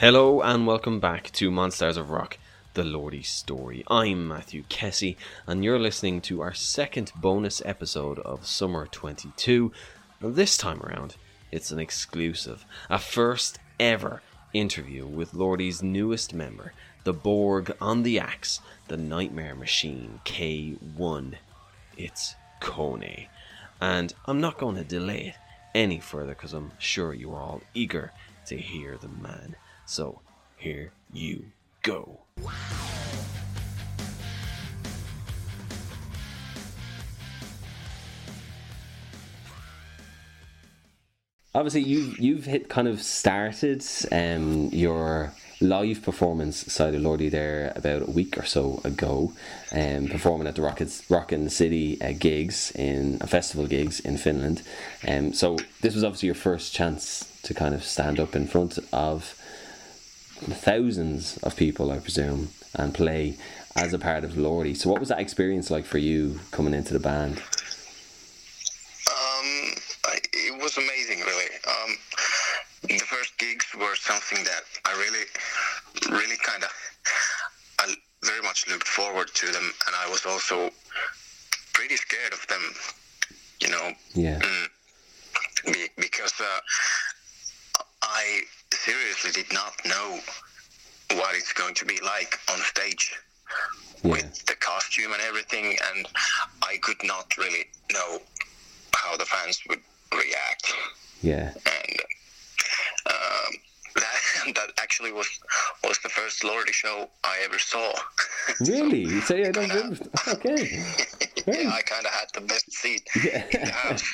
Hello and welcome back to Monsters of Rock, the Lordi story. I'm Matthew Kessie, and you're listening to our second bonus episode of Summer 22. And this time around, it's an exclusive, a first ever interview with Lordi's newest member, the Borg on the Axe, the Nightmare Machine K1. It's Kone. And I'm not going to delay it any further because I'm sure you are all eager to hear the man. So here you go. Obviously, you've you've hit kind of started um, your live performance side of Lordi there about a week or so ago, um, performing at the Rockets Rockin' City uh, gigs in uh, festival gigs in Finland. Um, so this was obviously your first chance to kind of stand up in front of thousands of people, I presume, and play as a part of Lordi. So what was that experience like for you coming into the band? Um, I, it was amazing, really. Um, the first gigs were something that I really, really kind of, I very much looked forward to them, and I was also pretty scared of them, you know. Yeah. Mm, be, because uh, I seriously did not know what it's going to be like on stage Yeah. with the costume and everything, and I could not really know how the fans would react. Yeah. And um, that, that actually was was the first Lordi show I ever saw. Really? You say I don't remember. Okay. Yeah, I kind of had the best seat Yeah. in the house.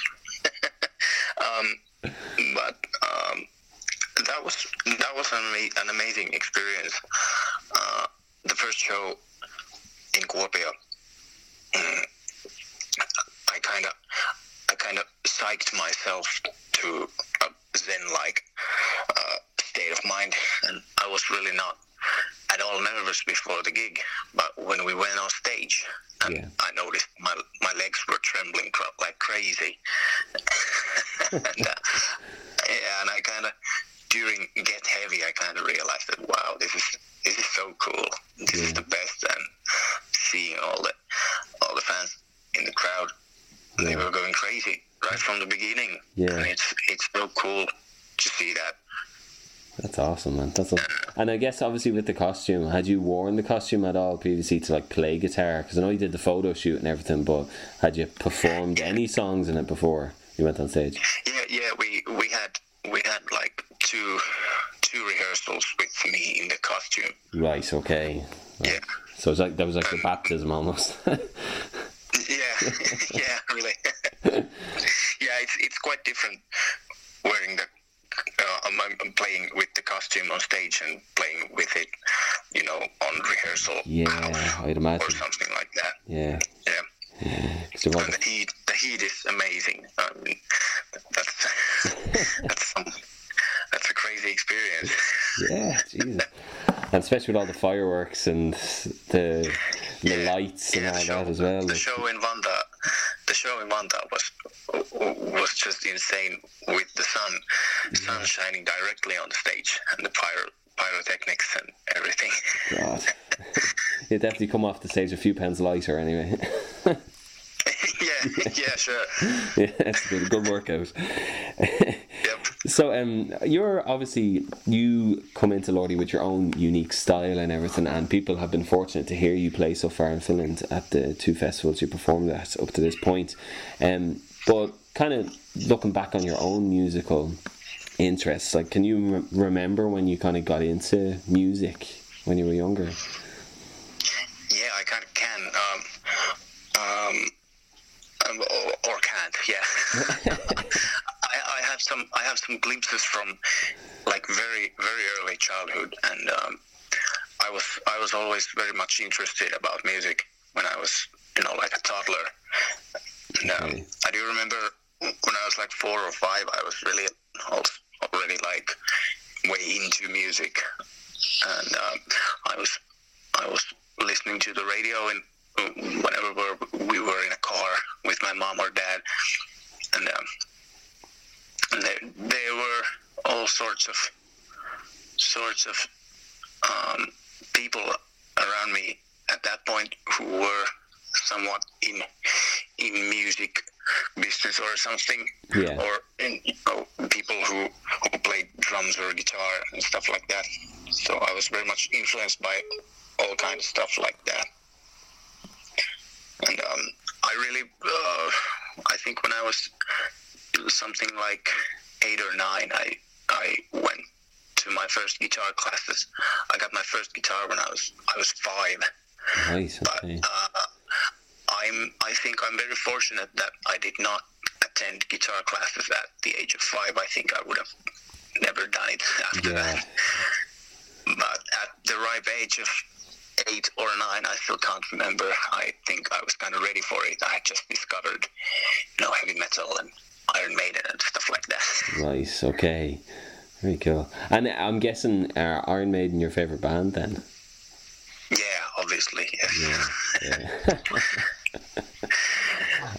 um, but um, that was that was an, ama- an amazing experience. Uh, the first show in Kuopio, mm, I kind of I kind of psyched myself to a zen-like uh, state of mind, and I was really not at all nervous before the gig. But when we went on stage, and Yeah. I noticed my my legs were trembling like crazy, and uh, yeah, and I kind of during Get Heavy, I kind of realized that wow, this is this is so cool. This is the best, and seeing all the all the fans in the crowd, they were going crazy right from the beginning. Yeah. and it's it's so cool to see that. That's awesome, man. That's awesome. And I guess obviously with the costume, had you worn the costume at all previously to like play guitar? Because I know you did the photo shoot and everything, but had you performed any songs in it before you went on stage? Yeah, yeah, we we had we had like two two rehearsals with me in the costume. Right. Okay. Yeah, So it's like that was like the baptism almost. yeah, yeah, really. yeah, it's it's quite different wearing the. Uh, I'm, I'm playing with the costume on stage and playing with it, you know, on rehearsal yeah, I'd imagine. or something like that. Yeah. Yeah. The heat, the heat is amazing. I mean, that's that's some, that's a crazy experience. Yeah, Jesus. And especially with all the fireworks and the the Yeah. lights and Yeah, all show, that as well. The like- show in Vantaa, the show in Vantaa was was just insane with the sun, sun shining directly on the stage and the pyro pyrotechnics and everything. God. you definitely come off the stage a few pounds lighter anyway. yeah, yeah, sure. yeah, it's been a good workout. Yep. So, um, you're obviously you come into Lordi with your own unique style and everything, and people have been fortunate to hear you play so far in Finland at the two festivals you performed at up to this point. Um, but kind of looking back on your own musical interests, like, can you re- remember when you kind of got into music when you were younger? Of can. Um, um, um, or, or can't. Yeah. I, I have some. I have some glimpses from, like very very early childhood, and um, I was I was always very much interested about music when I was you know like a toddler. And, um, Okay. I do remember when I was like four or five, I was really already like way into music, and um, I was I was listening to the radio and whenever we're, we were in a car with my mom or dad, and um, and there, there were all sorts of sorts of um, people around me at that point who were somewhat in in music business or something, Yeah. or in, you know, people who who played drums or guitar and stuff like that. So I was very much influenced by all kinds of stuff like that. And um, I really, uh, I think when I was something like eight or nine, I I went to my first guitar classes. I got my first guitar when I was I was five. Nice. Okay. Uh, I'm I think I'm very fortunate that I did not attend guitar classes at the age of five. I think I would have never done it after Yeah. that. But at the ripe age of eight or nine, I still can't remember. I think I was kind of ready for it. I had just discovered, you know, heavy metal and Iron Maiden and stuff like that. Nice. Okay. Very cool. And I'm guessing uh, Iron Maiden your favorite band then? Yeah, obviously. Yes. Yeah.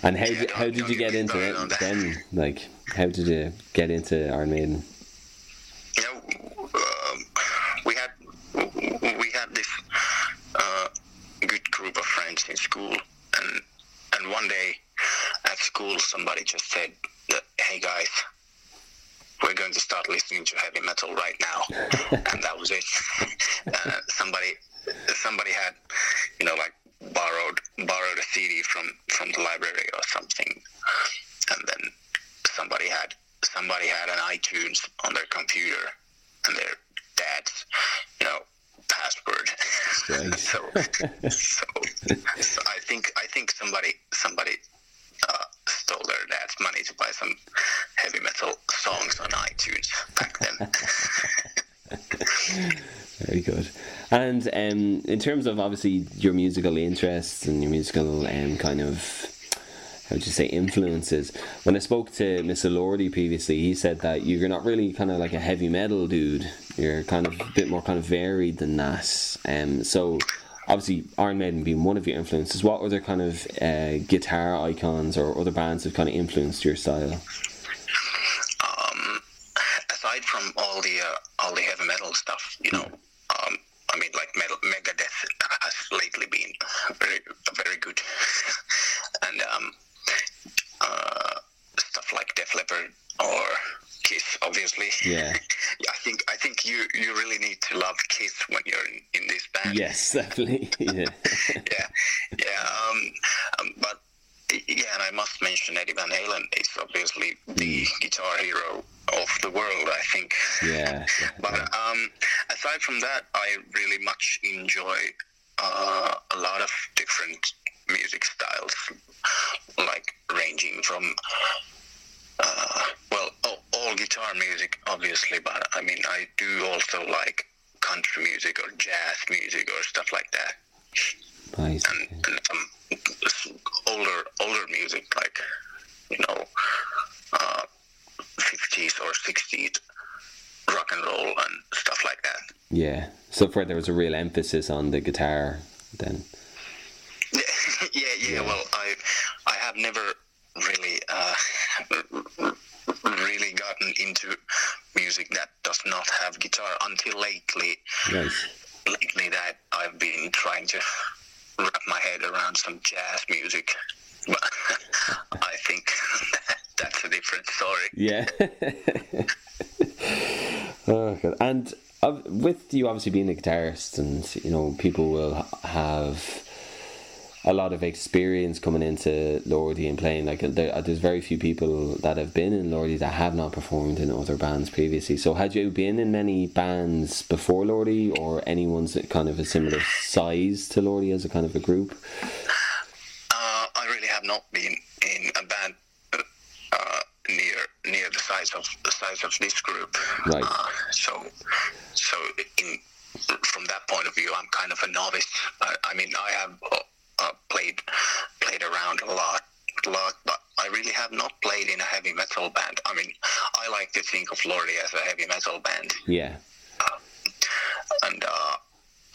and how Yeah, did, how did you get into it then? Like, how did you get into Iron Maiden? you know, um, we had we had this uh, good group of friends in school, and and one day at school somebody just said that, "Hey guys, we're going to start listening to heavy metal right now," and that was it. uh, somebody somebody had, you know, like borrowed borrowed a CD from from the library or something, and then somebody had somebody had an iTunes on their computer and their dad's, you know, password. So, so, so I think I think somebody somebody uh, stole their dad's money to buy some heavy metal songs on iTunes back then. Very good. And um, in terms of obviously your musical interests and your musical um, kind of how would you say influences, when I spoke to Mr. Lordi previously, he said that you're not really kind of like a heavy metal dude. You're kind of a bit more kind of varied than that. Um, so obviously Iron Maiden being one of your influences. What other kind of uh, guitar icons or other bands have kind of influenced your style? um, aside from all the uh, all the heavy metal stuff, you know, um, I mean, like metal, Megadeth has lately been very very good, and um, uh, stuff like Def Leppard or Kiss, obviously. Yeah. I think I think you you really need to love Kiss when you're in, in this band. Yes, definitely. yeah. yeah, yeah. Um, um, but yeah, and I must mention Eddie Van Halen is obviously the guitar hero of the world. I think. Yeah. But um, aside from that, I really much enjoy uh, a lot of different music styles, like ranging from uh, well, all, all guitar music, obviously, but I mean, I do also like country music or jazz music or stuff like that Nice. and, and some older older music like you know uh, 50s or 60s rock and roll and stuff like that Yeah. So far, there was a real emphasis on the guitar. Then. yeah yeah, yeah well i i have never really uh, really gotten into music that does not have guitar until lately Nice. lately that i've been trying to wrap my head around some jazz music but i think that's a different story Yeah. oh, God. And uh, with you obviously being a guitarist, and you know, people will have a lot of experience coming into Lordi and playing. Like, there, uh, there's very few people that have been in Lordi that have not performed in other bands previously. So, had you been in many bands before Lordi, or anyone's that kind of a similar size to Lordi as a kind of a group? Uh, I really have not been in a band uh, near near the size of the size of this group. Right. Uh, so, so in from that point of view, I'm kind of a novice. I, I mean, I have uh, uh, played played around a lot, lot, but I really have not played in a heavy metal band. I mean, I like to think of Lordi as a heavy metal band, Yeah. and uh,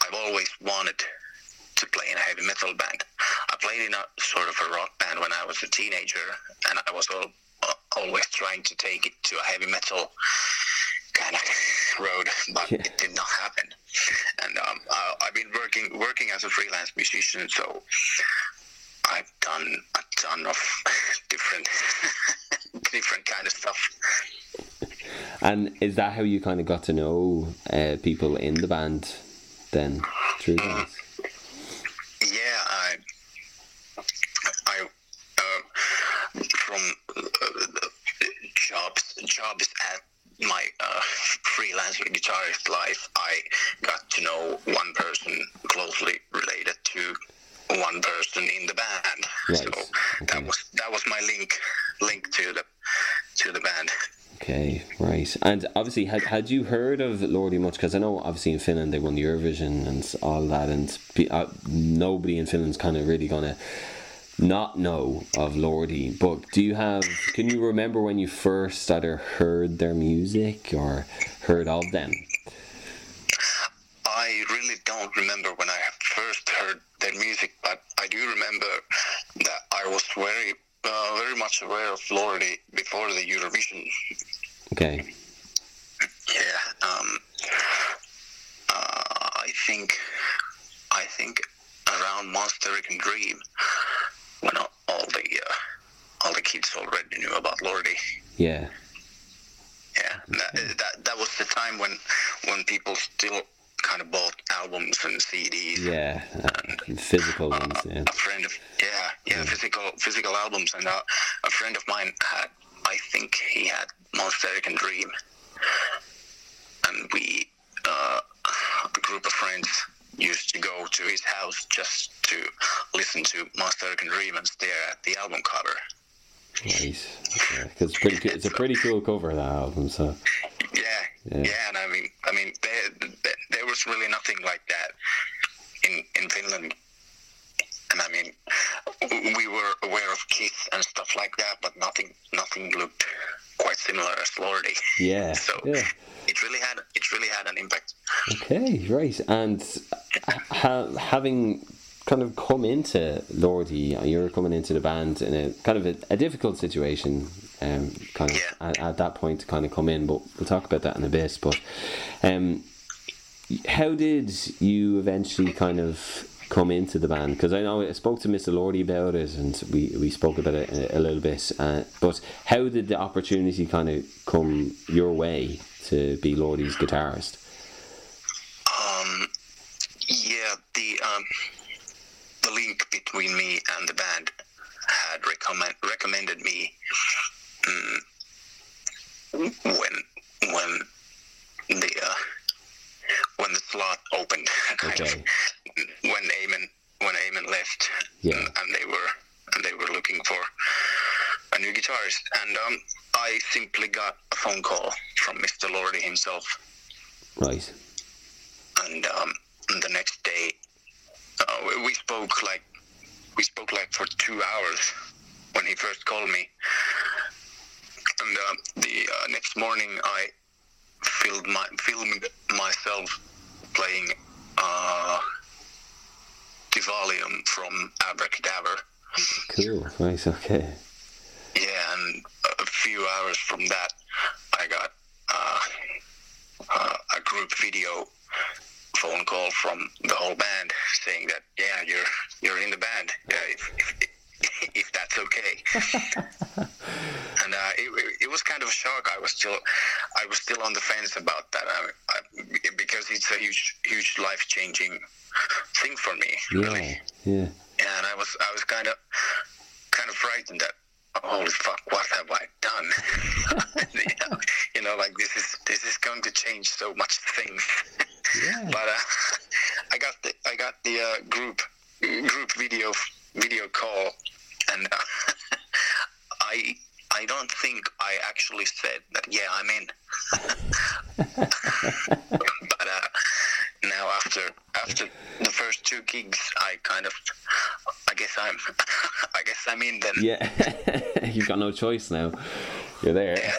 I've always wanted to play in a heavy metal band. I played in a sort of a rock band when I was a teenager, and I was all, uh, always trying to take it to a heavy metal kind of road, but Yeah. it did not happen. And um, I, I've been working as a freelance musician, so I've done a ton of different different kind of stuff. And is that how you kind of got to know uh, people in the band then through that? Yeah, I, I, uh, from uh, jobs jobs at my uh, freelance guitarist life, I got to know one person closely related to one person in the band. Right, So okay. that was that was my link link to the to the band. Okay, right. And obviously, had had you heard of Lordi much? Because I know, obviously, in Finland they won Eurovision and all that, and pe- uh, nobody in Finland's kind of really gonna not know of Lordi. But do you have? Can you remember when you first either heard their music or heard of them? I really don't remember when I first heard their music, but I do remember that I was very, uh, very much aware of Lordi before the Eurovision. Okay, Yeah, um, uh, I think, I think around Monsterican Dream, when all all the uh, all the kids already knew about Lordi. yeah, Yeah, that, that that was the time when when people still kind of bought albums and CDs. yeah, uh, physical ones. Yeah, a friend of yeah yeah physical physical albums and uh, a friend of mine had I think he had Monsterican Dream and we uh, a group of friends used to go to his house just to listen to Monsterican Dream and stare at the album cover right. Because it's pretty, co- it's a pretty cool cover that album. So yeah Yeah. yeah, and I mean I mean there, there there was really nothing like that in in Finland and I mean, we were aware of Keith and stuff like that, but nothing, nothing looked quite similar as Lordi. yeah, So yeah. it really had, it really had an impact. Okay, right. And ha- having kind of come into Lordi, you're coming into the band in a kind of a, a difficult situation, um, kind of Yeah. at, at that point to kind of come in. But we'll talk about that in a bit. But um, how did you eventually kind of come into the band? Because I know I spoke to Mr. Lordi about it, and we, we spoke about it a, a little bit. Uh, but how did the opportunity kind of come your way to be Lordi's guitarist? Um, yeah, the um, the link between me and the band had recommend recommended me when when the uh, when the slot opened, Okay. when Amen when Amen left, Yeah. and, and they were and they were looking for a new guitarist, and um, I simply got a phone call from Mr. Lordi himself Right. and um, the next day uh, we- we spoke like we spoke like for two hours when he first called me and uh, the uh, next morning i filmed my filmed myself playing uh, the volume from Abracadaver Cool. Nice. Okay. yeah and a few hours from that i got uh, uh, a group video phone call from the whole band saying that yeah you're you're in the band yeah if if, if that's okay and uh, it, it, it was kind of a shock I was still I was still on the fence about that I, I, because it's a huge huge life changing thing for me really Yeah. Yeah. yeah, and I was I was kind of kind of frightened that holy fuck, what have I done? you, know, you know, like this is this is going to change so much things. Yeah. but uh, I got the I got the uh, group group video video call, and uh, I I don't think I actually said that. Yeah, I'm in. but uh, now after after the first two gigs, I kind of I guess I'm I guess I'm in then. Yeah. You've got no choice now. You're there.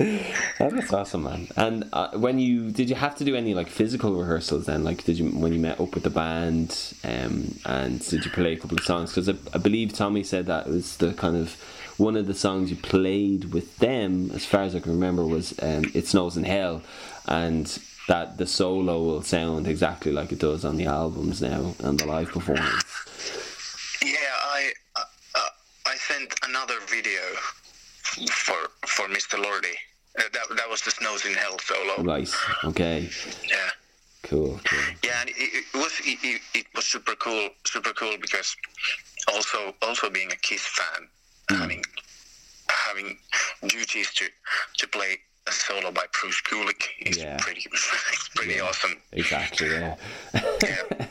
Oh, that's awesome, man. And uh, when you did, you have to do any like physical rehearsals then? Like, did you when you met up with the band, um, and did you play a couple of songs? Because I, I believe Tommy said that was the kind of one of the songs you played with them, as far as I can remember, was um, "It Snows in Hell," and that the solo will sound exactly like it does on the albums now and the live performance. Yeah, I uh, uh, I sent another video for for Mr. Lordi. Uh, that that was the Snows in Hell solo. Right. Okay. Yeah. Cool. Cool. Yeah, and it, it was it, it, it was super cool, super cool because also also being a Kiss fan, having having duties to to play a solo by Bruce Kulick is Yeah. pretty it's pretty Yeah. awesome. Exactly. Yeah. Yeah.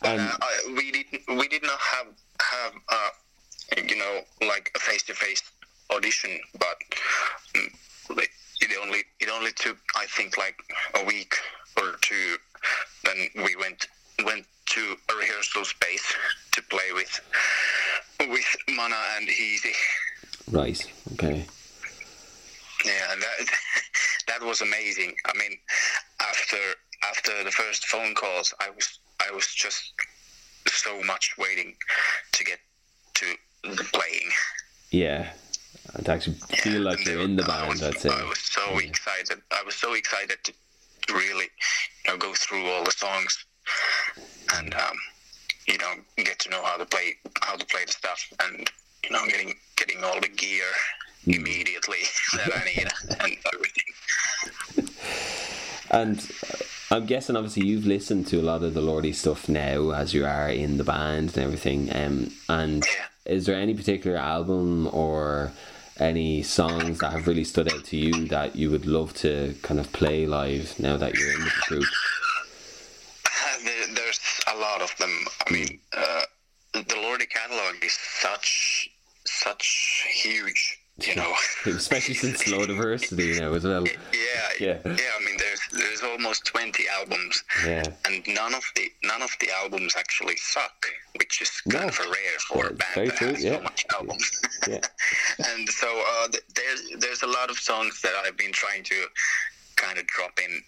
But, Um, uh, I, we did we did not have have uh, you know like a face to face audition, but mm, it it only it only took I think like a week or two. Then we went went to a rehearsal space to play with with Mana and Hiisi. right. Okay. Yeah, and that that was amazing. I mean, after after the first phone calls, I was I was just so much waiting to get to the playing. Yeah. And to actually feel like you're in the band, was, I'd say. I was so excited. I was so excited to really, you know, go through all the songs and um, you know get to know how to play how to play the stuff and you know getting getting all the gear Hmm. immediately that I need and everything. And uh, I'm guessing, obviously, you've listened to a lot of the Lordi stuff now, as you are in the band and everything. Um, and Yeah. is there any particular album or any songs that have really stood out to you that you would love to kind of play live now that you're in the group? Uh, there, there's a lot of them. I mean, uh, the Lordi catalog is such such huge. You know. Especially since Lordiversity now as well. Yeah, Yeah. yeah, I mean, there's there's almost twenty albums, Yeah. and none of the none of the albums actually suck, which is kind No. of a rare for a Yeah, band very that true, has yeah. so much albums. Yeah. and so uh, there's there's a lot of songs that I've been trying to kind of drop in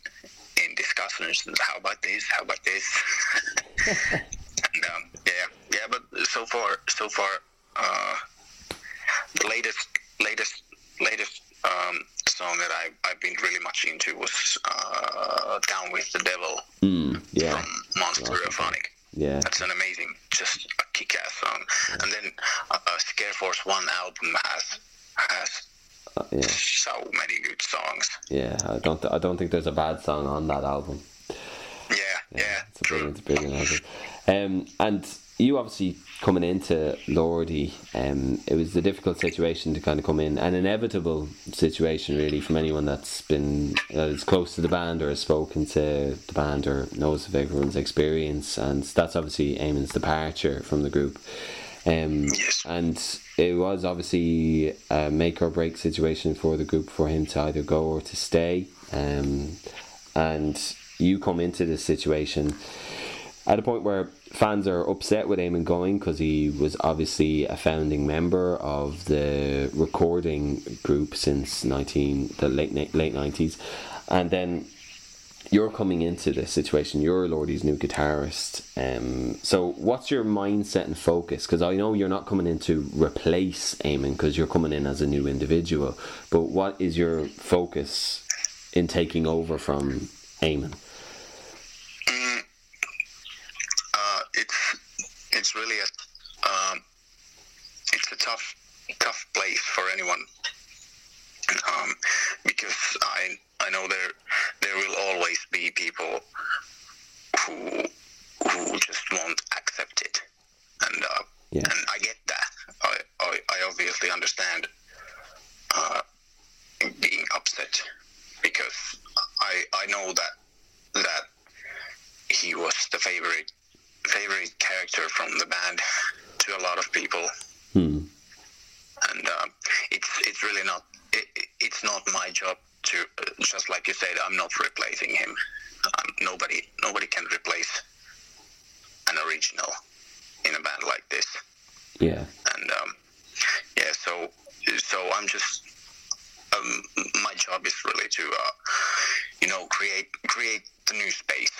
in discussions. How about this? How about this? and um, yeah, yeah. But so far, so far, uh, the latest, latest, latest um, song that I I've been really much into was uh, "Down with the Devil" Mm, yeah. from Monster Phonic. Yeah. That's an amazing, just a kick-ass song. And then uh, uh, Scare Force One album has has Uh, yeah. so many good songs. Yeah. I don't. I don't think there's a bad song on that album. Yeah, yeah, It's a brilliant, brilliant album. Um, and you obviously coming into Lordi, um, it was a difficult situation to kind of come in, an inevitable situation really from anyone that's been that is close to the band or has spoken to the band or knows of everyone's experience, and that's obviously Amen's departure from the group. Um, Yes. and it was obviously a make or break situation for the group for him to either go or to stay. Um, and you come into this situation at a point where fans are upset with Amen going because he was obviously a founding member of the recording group since 19 the late late 90s and then you're coming into this situation. You're Lordi's new guitarist. Um, so what's your mindset and focus? Because I know you're not coming in to replace Amen because you're coming in as a new individual. But what is your focus in taking over from Amen uh, it's it's really a um, it's a tough tough place for anyone um, because I I know there there will always be people who who just won't accept it and uh, Yeah. and I get that I I, I obviously understand uh, being upset because I I know that that he was the favorite favorite character from the band to a lot of people, hmm. and um, it's it's really not it, it- it's not my job to uh, just like you said. I'm not replacing him. Um, nobody nobody can replace an original in a band like this, yeah and um, yeah. So so I'm just um, my job is really to uh, you know create create the new space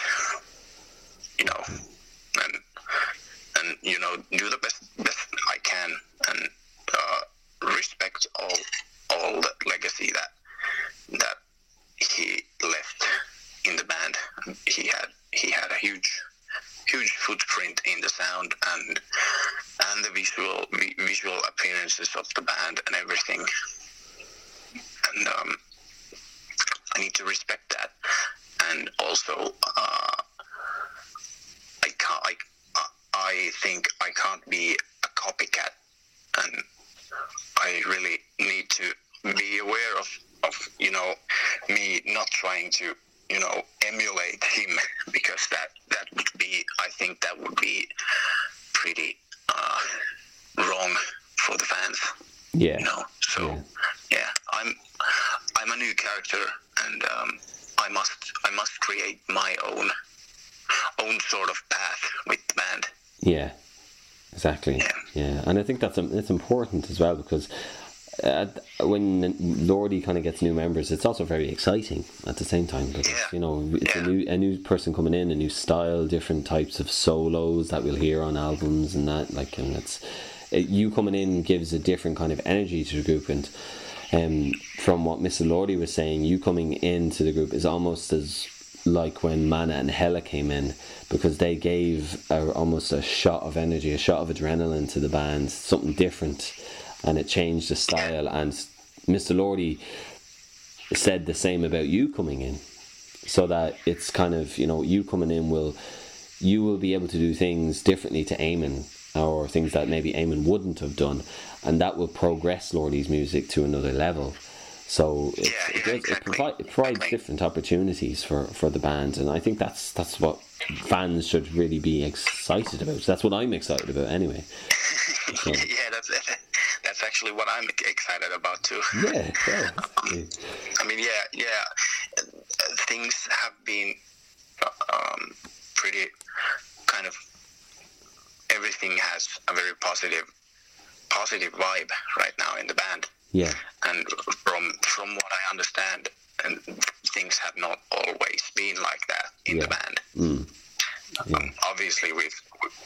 you know and and you know do the best best I can and uh, respect all all that legacy that that he left in the band. He had he had a huge huge footprint in the sound and and the visual vi- visual appearances of the band and everything. And um, I need to respect that. And also, uh, I can't. I, I think I can't be a copycat and I really need to be aware of of you know me not trying to you know emulate him because that that would be I think that would be pretty uh, wrong for the fans. Yeah. You know, so Yeah. yeah, I'm I'm a new character, and um, I must I must create my own own sort of path with the band. Yeah, exactly. Yeah. Yeah, and I think that's um, it's important as well because uh, when Lordi kind of gets new members, it's also very exciting at the same time because Yeah. you know it's a new a new person coming in, a new style, different types of solos that we'll hear on albums and that like and it's it, you coming in gives a different kind of energy to the group and. Um, from what Mr. Lordi was saying, you coming into the group is almost as like when Mana and Hella came in because they gave a, almost a shot of energy, a shot of adrenaline to the band, something different, and it changed the style. And Mr. Lordi said the same about you coming in, so that it's kind of you know you coming in will you will be able to do things differently to Amen or things that maybe Amen wouldn't have done, and that will progress Lordi's music to another level. So it, Yeah, yeah, does, exactly, it, provi- it provides exactly. different opportunities for, for the band, and I think that's that's what fans should really be excited about. That's what I'm excited about, anyway. So, yeah, that's that's actually what I'm excited about too. yeah, yeah, I mean, yeah, yeah. Things have been um, pretty kind of. Everything has a very positive, positive vibe right now in the band, yeah, and from from what I understand, and things have not always been like that in Yeah. the band. mm, yeah, Um, obviously, with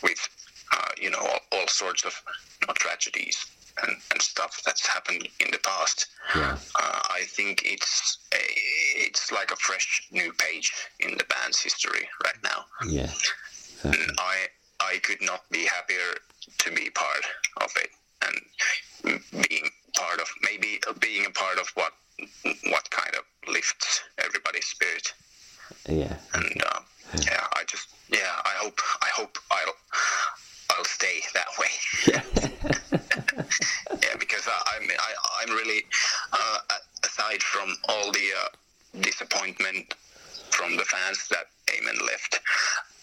with uh, you know all, all sorts of you know, tragedies and, and stuff that's happened in the past. yeah, Uh, I think it's a, it's like a fresh new page in the band's history right now. yeah, exactly. I I could not be happier to be part of it and part of maybe being a part of what what kind of lifts everybody's spirit. yeah, And uh, yeah, I just yeah I hope I hope I'll I'll stay that way. yeah, because I, I'm I, I'm really uh, aside from all the uh, disappointment from the fans that Amen left,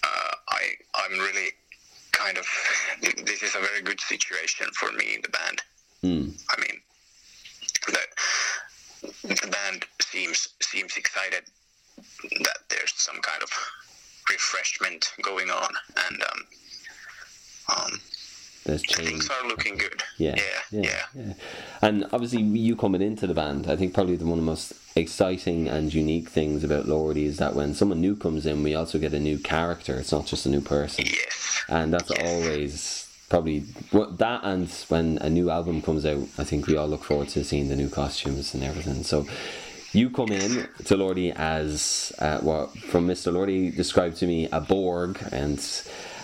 uh, I I'm really kind of this is a very good situation for me in the band. mm, I mean, the, the band seems seems excited that there's some kind of refreshment going on, and um, um, there's change. things are looking good. Yeah, yeah, yeah. yeah. And obviously, you coming into the band, I think probably the one of the most exciting and unique things about Lordi is that when someone new comes in, we also get a new character. It's not just a new person, Yes, and that's always probably what that. And when a new album comes out, I think we all look forward to seeing the new costumes and everything. So. You come in to Lordi as uh, what from Mr. Lordi described to me a Borg, and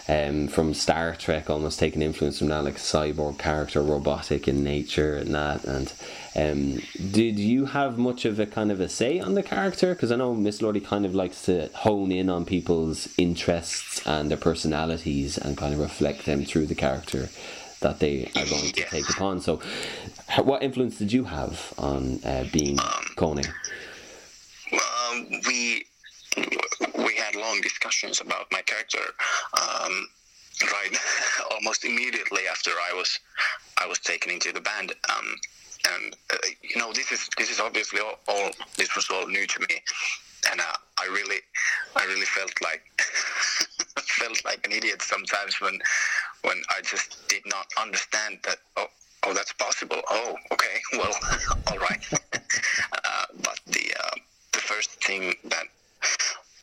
um, from Star Trek, almost taking influence from that, like a cyborg character, robotic in nature, and that. And um, did you have much of a kind of a say on the character? Because I know Miss Lordi kind of likes to hone in on people's interests and their personalities and kind of reflect them through the character that they are going to Yes. take upon. So, what influence did you have on uh, being Kone? um, we we had long discussions about my character. Um, right, almost immediately after I was I was taken into the band. Um, and uh, you know, this is this is obviously all, all this was all new to me, and uh, I really I really felt like felt like an idiot sometimes when when I just did not understand that. Oh, oh, that's possible. Oh, okay. Well, all right. uh, but the uh, the first thing that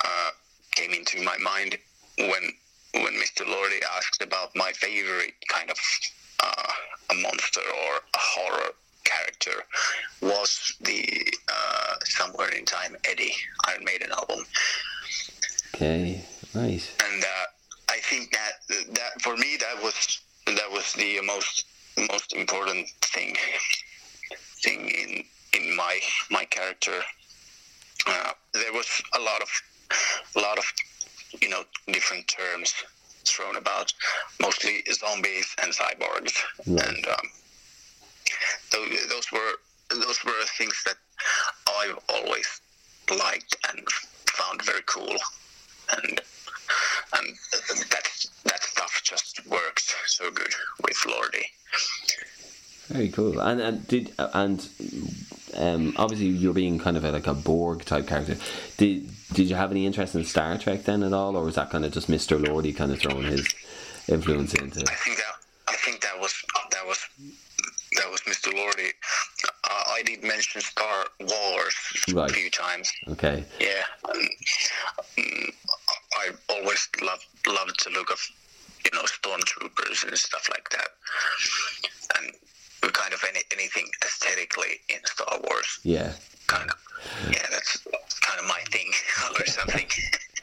uh, came into my mind when when Mr. Lordi asked about my favorite kind of uh, a monster or a horror character was the uh, Somewhere in Time Eddie Iron Maiden album, Okay, right. and uh, I think that that for me that was that was the most most important thing thing in in my my character. Uh, there was a lot of a lot of you know different terms thrown about, mostly zombies and cyborgs, Right. and um, those, those were those were things that I've always liked and found very cool, and and that that stuff just works so good with Lordi. Very cool. And and did and um, obviously you're being kind of a, like a Borg type character. Did did you have any interest in Star Trek then at all, or was that kind of just Mister Lordi kind of throwing his influence into? I think that I think that was that was that was Mr. Lordi. Uh, I did mention Star Wars Right. a few times. Okay. Yeah, um, um, I always loved loved the look of you know stormtroopers and stuff like that, and kind of any, anything aesthetically in Star Wars. Yeah. Kind of, yeah, that's kind of my thing or something.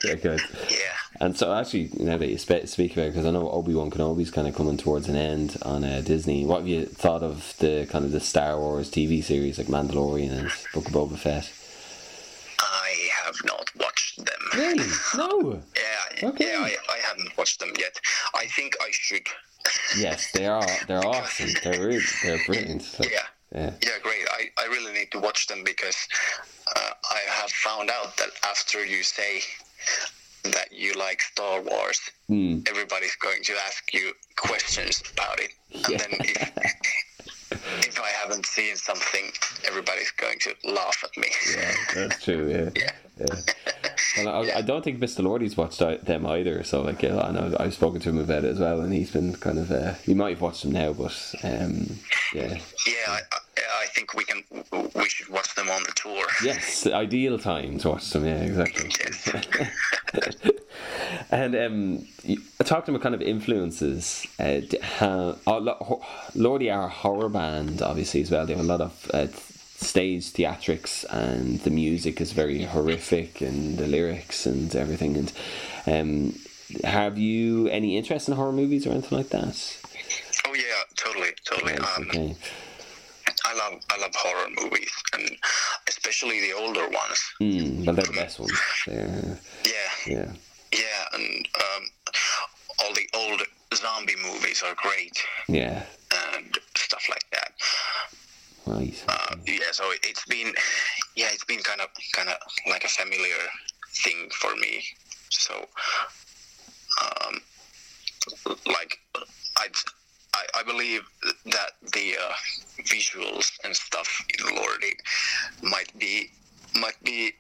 Yeah. Good. yeah. And so, actually, now that you spe- speak about it, because I know Obi Wan Kenobi's kind of coming towards an end on uh, Disney. What have you thought of the kind of the Star Wars TV series like Mandalorian and Book of Boba Fett? I have not watched them. Really? No. Yeah, Okay. yeah, I, I haven't watched them yet. I think I should. Yes, they are. They're awesome. They're really, they're brilliant. Like, Yeah. yeah. Yeah, great. I, I really need to watch them because uh, I have found out that after you say that you like Star Wars, Mm. everybody's going to ask you questions about it. And Yeah. then if, if I haven't seen something, everybody's going to laugh at me. Yeah, that's true. Yeah. Yeah. yeah. Well, I, I don't think Mr. Lordi's watched them either. So, like, yeah, I know I've spoken to him about it as well, and he's been kind of. Uh, he might have watched them now, but um, yeah. Yeah, I, I, think we can. We should watch them on the tour. Yes, ideal time to watch them. Yeah, exactly. Yes. And um, you- talk to me kind of influences. Uh, d- how, Lo- Ho- Lordi are a horror band, obviously as well. They have a lot of uh, stage theatrics, and the music is very horrific, and the lyrics and everything. And um, have you any interest in horror movies or anything like that? Oh yeah, totally, totally. Right, Um, okay. I love I love horror movies, and especially the older ones. Mm, well, they're the best ones. They're, Yeah, yeah. yeah, and um, all the old zombie movies are great Yeah. and stuff like that. Right. Uh, yeah, so it's been yeah, it's been kind of kind of like a familiar thing for me. So, um, like I. I, I believe that the uh, visuals and stuff in Lordi might be might be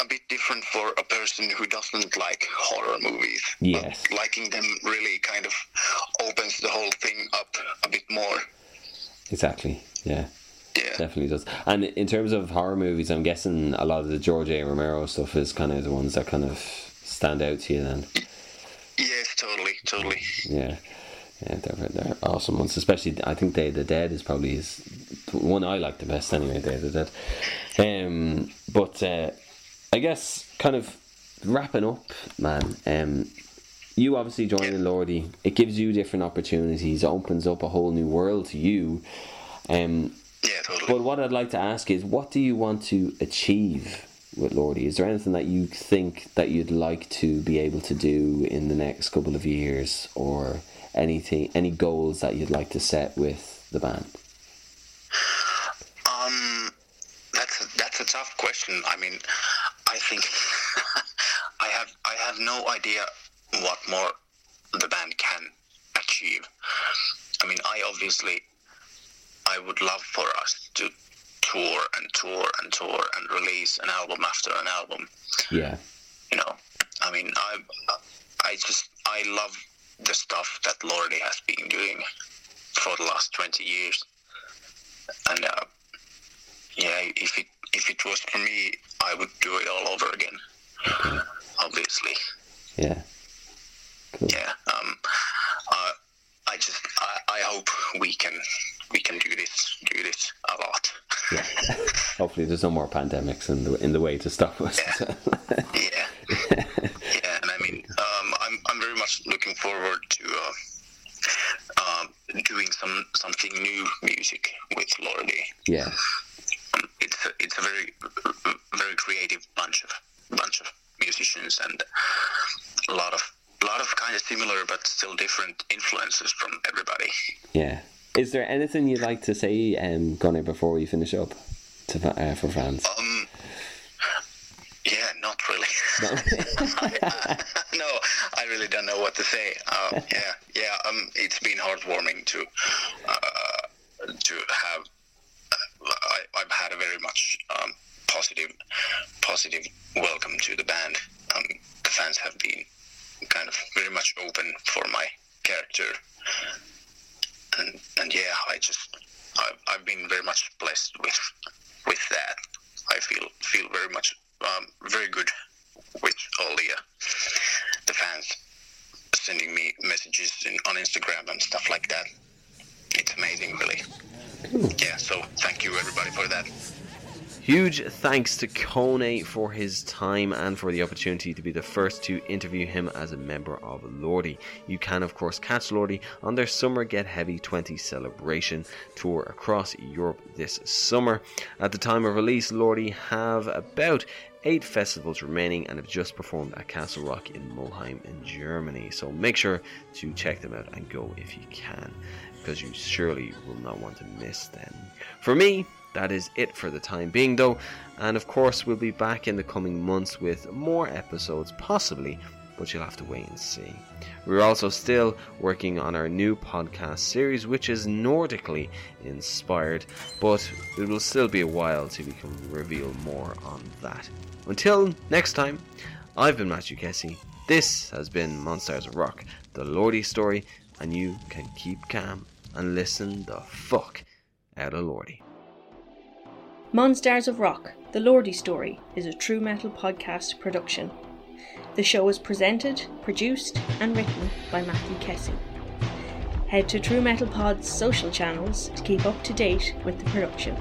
a bit different for a person who doesn't like horror movies. But Yes. liking them really kind of opens the whole thing up a bit more. Exactly. Yeah. Yeah. Definitely does. And in terms of horror movies, I'm guessing a lot of the George A. Romero stuff is kind of the ones that kind of stand out to you then. Yes, totally, totally. Yeah. Yeah, they're, they're awesome ones. Especially, I think Day of the Dead is probably his, one I like the best anyway, Day of the Dead. Um, but uh, I guess kind of wrapping up, man, um, you obviously joining Lordi, it gives you different opportunities, opens up a whole new world to you. Um, Yeah, totally. but what I'd like to ask is, what do you want to achieve with Lordi? Is there anything that you think that you'd like to be able to do in the next couple of years, or anything, any goals that you'd like to set with the band? Um, that's a, that's a tough question. I mean, I think I have I have no idea what more the band can achieve. I mean, I obviously I would love for us to tour and tour and tour and release an album after an album. Yeah, You know, I mean, I I just I love the stuff that Lordi has been doing for the last twenty years, and uh, yeah, if it if it was for me, I would do it all over again. Obviously, yeah, cool. yeah. Um, uh, I just I, I hope we can we can do this do this a lot. yeah. Hopefully, there's no more pandemics in the in the way to stop us. Yeah. yeah, and I mean, um, I'm I'm very much looking forward to uh, doing some something new music with Lordi. Yeah. Um, it's a, it's a very very creative bunch of bunch of musicians and a lot of a lot of kind of similar but still different influences from everybody. Yeah. Is there anything you'd like to say, um, Gunnar, before we finish up to uh, for fans? Um, yeah, not really. No. no, I really don't know what to say. Uh, yeah, yeah. Um, it's been heartwarming to uh, to have. Uh, I, I've had a very much um, positive positive welcome to the band. Um, the fans have been kind of very much open for my character, and and yeah, I just I've, I've been very much blessed with with that. I feel feel very much um, very good with all the uh, the fans sending me messages in, on Instagram and stuff like that. It's amazing, really. Yeah. So thank you everybody for that. Huge thanks to Kone for his time and for the opportunity to be the first to interview him as a member of Lordi. You can, of course, catch Lordi on their Summer Get Heavy 20 celebration tour across Europe this summer. At the time of release, Lordi have about eight festivals remaining and have just performed at Castle Rock in Mulheim in Germany. So make sure to check them out and go if you can, because you surely will not want to miss them. For me, that is it for the time being, though, and of course, we'll be back in the coming months with more episodes, possibly, but you'll have to wait and see. We're also still working on our new podcast series, which is Nordically inspired, but it will still be a while till we can reveal more on that. Until next time, I've been Matthew Kessie. This has been Monsters of Rock, the Lordi story, and you can keep calm and listen the fuck out of Lordi. Monsters of Rock, the Lordi Story, is a true metal podcast production. The show is presented, produced, and written by Matthew Kessie. Head to True Metal Pod's social channels to keep up to date with the production.